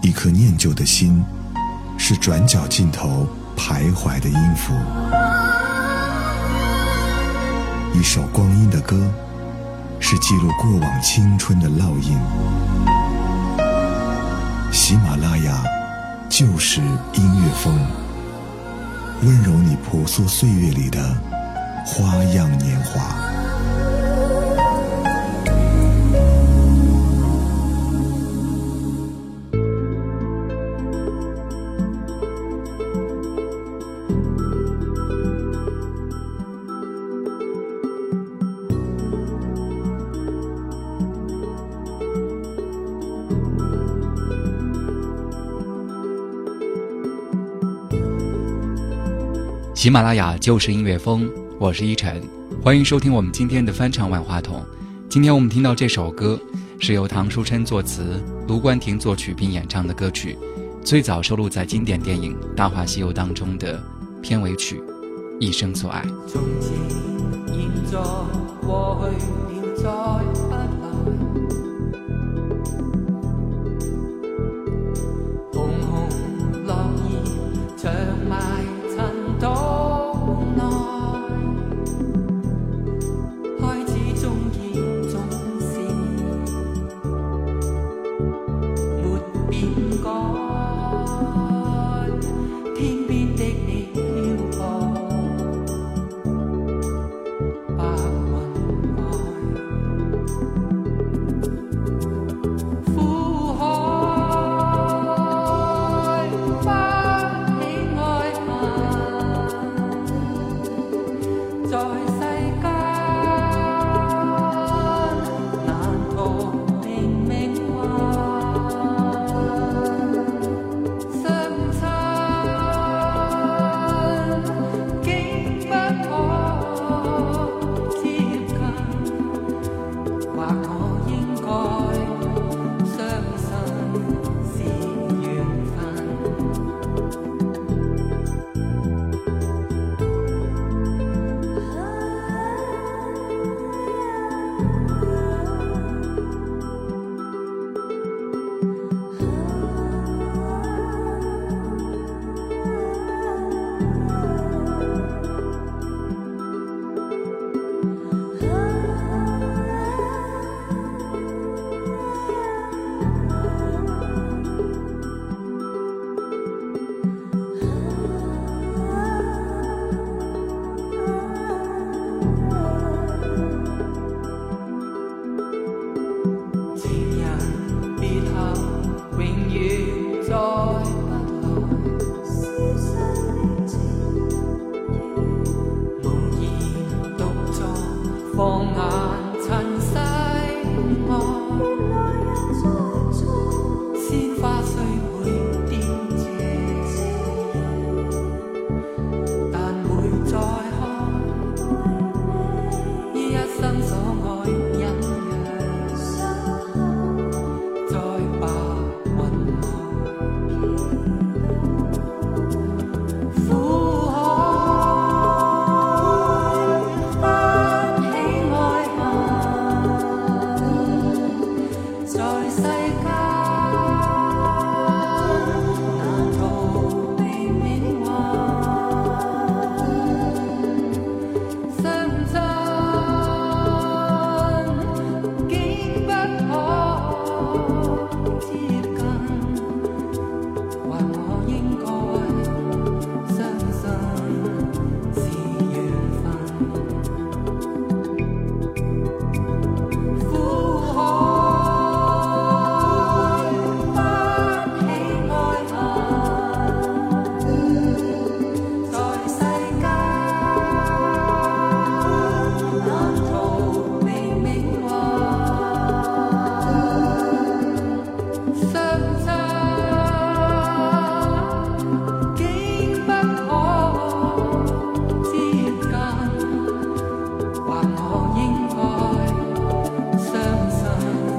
一颗念旧的心，是转角尽头徘徊的音符；一首光阴的歌，是记录过往青春的烙印。喜马拉雅，就是音乐风，温柔你朴素岁月里的花样年华。喜马拉雅就是音乐风，我是依晨，欢迎收听我们今天的翻唱《万花筒》。今天我们听到这首歌，是由唐书琛作词，卢冠廷作曲并演唱的歌曲，最早收录在经典电影《大话西游》当中的片尾曲《一生所爱》。风啊！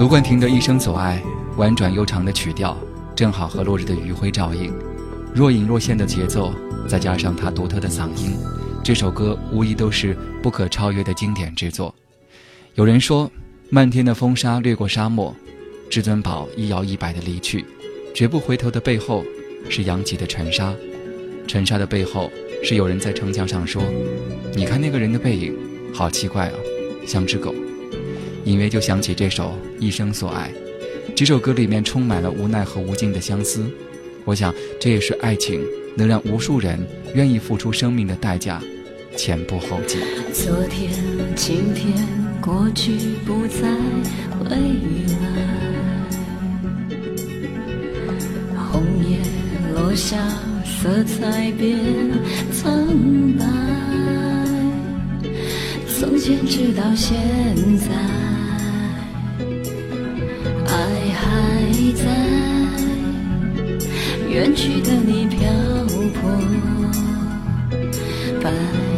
卢冠廷的一生所爱，婉转悠长的曲调，正好和落日的余晖照应，若隐若现的节奏，再加上他独特的嗓音，这首歌无疑都是不可超越的经典之作。有人说，漫天的风沙掠过沙漠，至尊宝一摇一摆的离去，绝不回头的背后是扬起的尘沙，尘沙的背后是有人在城墙上说：“你看那个人的背影，好奇怪啊，像只狗。”隐约就想起这首《一生所爱》，这首歌里面充满了无奈和无尽的相思。我想，这也是爱情能让无数人愿意付出生命的代价，前仆后继。昨天、今天、过去不再回来，红叶落下，色彩变苍白。从前直到现在。还在远去的你漂泊。白。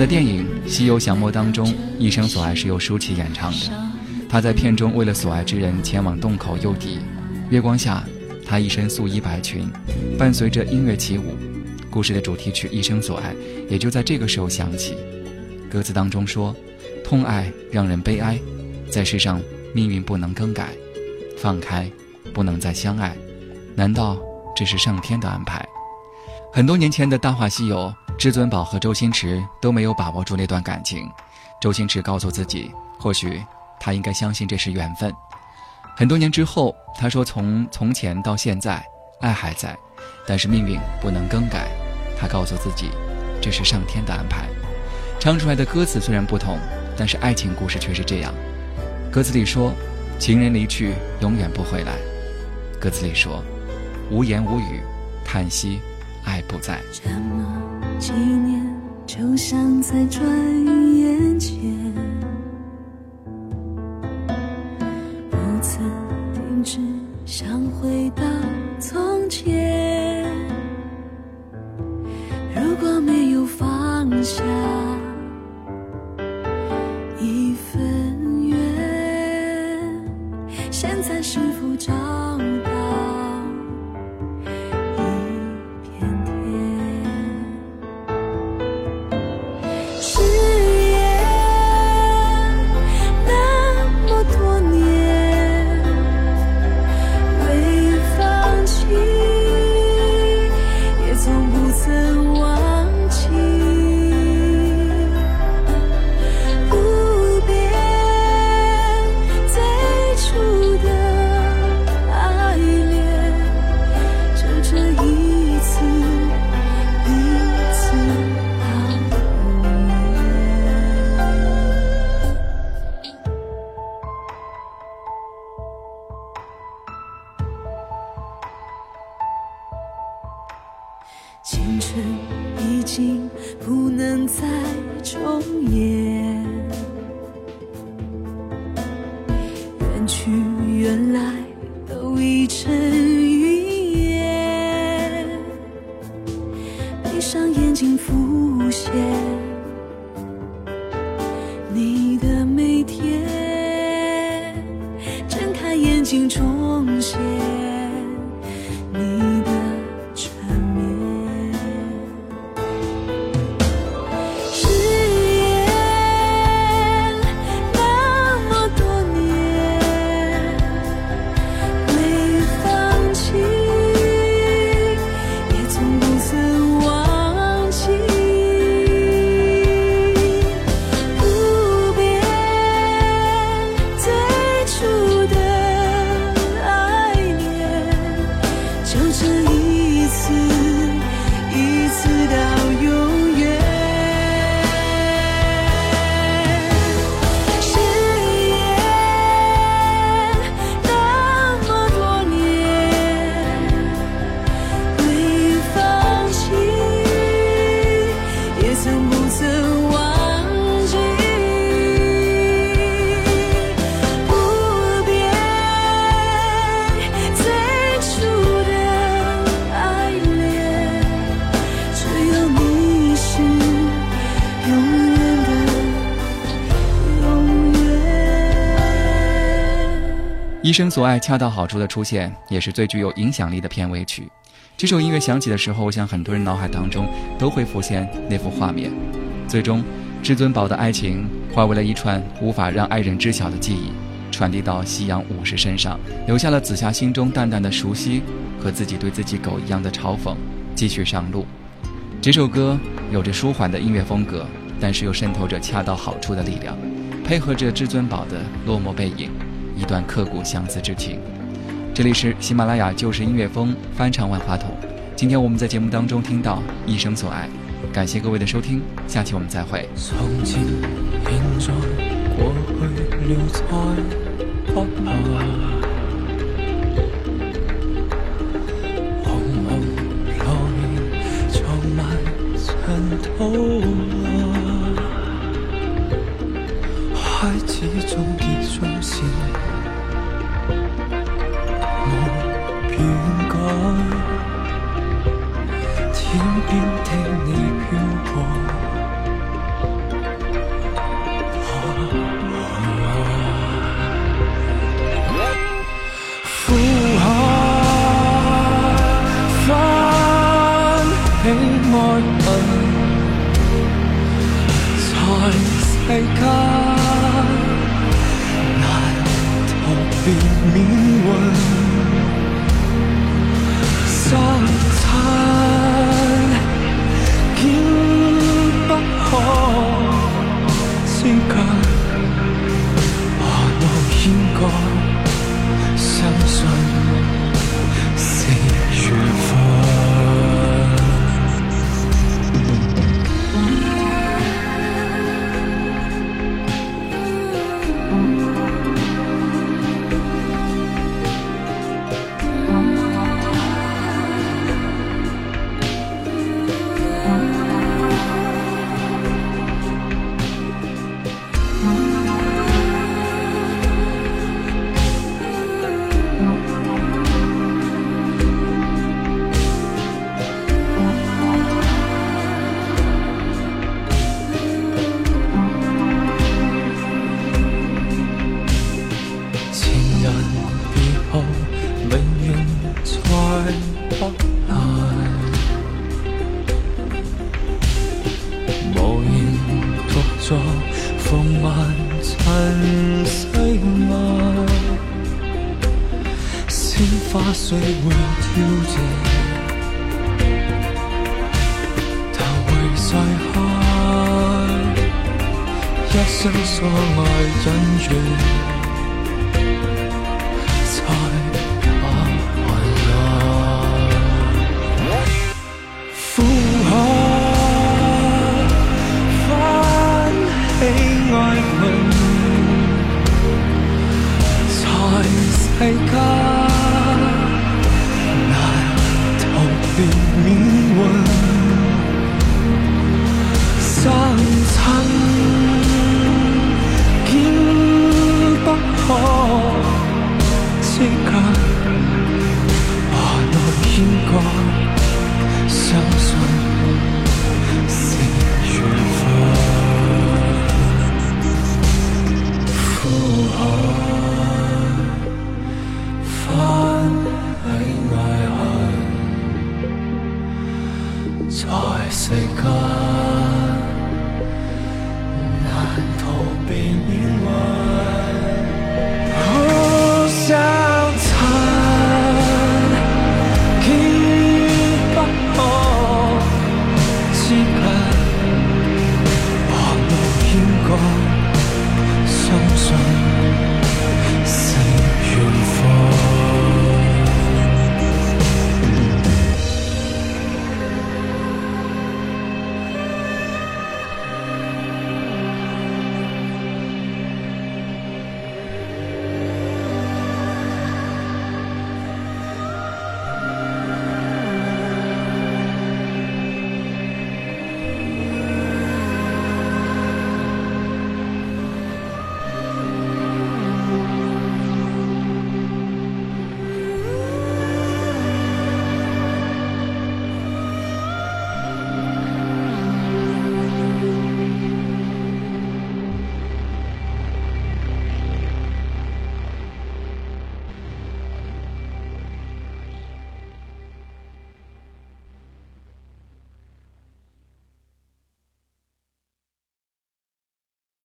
在电影《西游降魔》当中，《一生所爱》是由舒淇演唱的。她在片中为了所爱之人前往洞口诱敌，月光下，她一身素衣白裙，伴随着音乐起舞。故事的主题曲《一生所爱》也就在这个时候响起。歌词当中说：“痛爱让人悲哀，在世上命运不能更改，放开，不能再相爱，难道这是上天的安排？”很多年前的《大话西游》。至尊宝和周星驰都没有把握住那段感情，周星驰告诉自己，或许他应该相信这是缘分。很多年之后，他说从从前到现在，爱还在，但是命运不能更改。他告诉自己，这是上天的安排。唱出来的歌词虽然不同，但是爱情故事却是这样。歌词里说，情人离去永远不回来。歌词里说，无言无语，叹息，爱不在。几年就像在转眼前，不曾停止想回到从前。如果没有方向。在重演。一生所爱恰到好处的出现，也是最具有影响力的片尾曲。这首音乐响起的时候，我想很多人脑海当中都会浮现那幅画面。最终，至尊宝的爱情化为了一串无法让爱人知晓的记忆，传递到夕阳武士身上，留下了紫霞心中淡淡的熟悉和自己对自己狗一样的嘲讽，继续上路。这首歌有着舒缓的音乐风格，但是又渗透着恰到好处的力量，配合着至尊宝的落寞背影。一段刻骨相思之情。这里是喜马拉雅旧时音乐风翻唱万花筒。今天我们在节目当中听到《一生所爱》，感谢各位的收听，下期我们再会。从在去土。远港，天边的你飘过，苦海翻起爱恨，在世间。放万尘细密，鲜花虽会凋谢，但会再开。一生所爱因缘。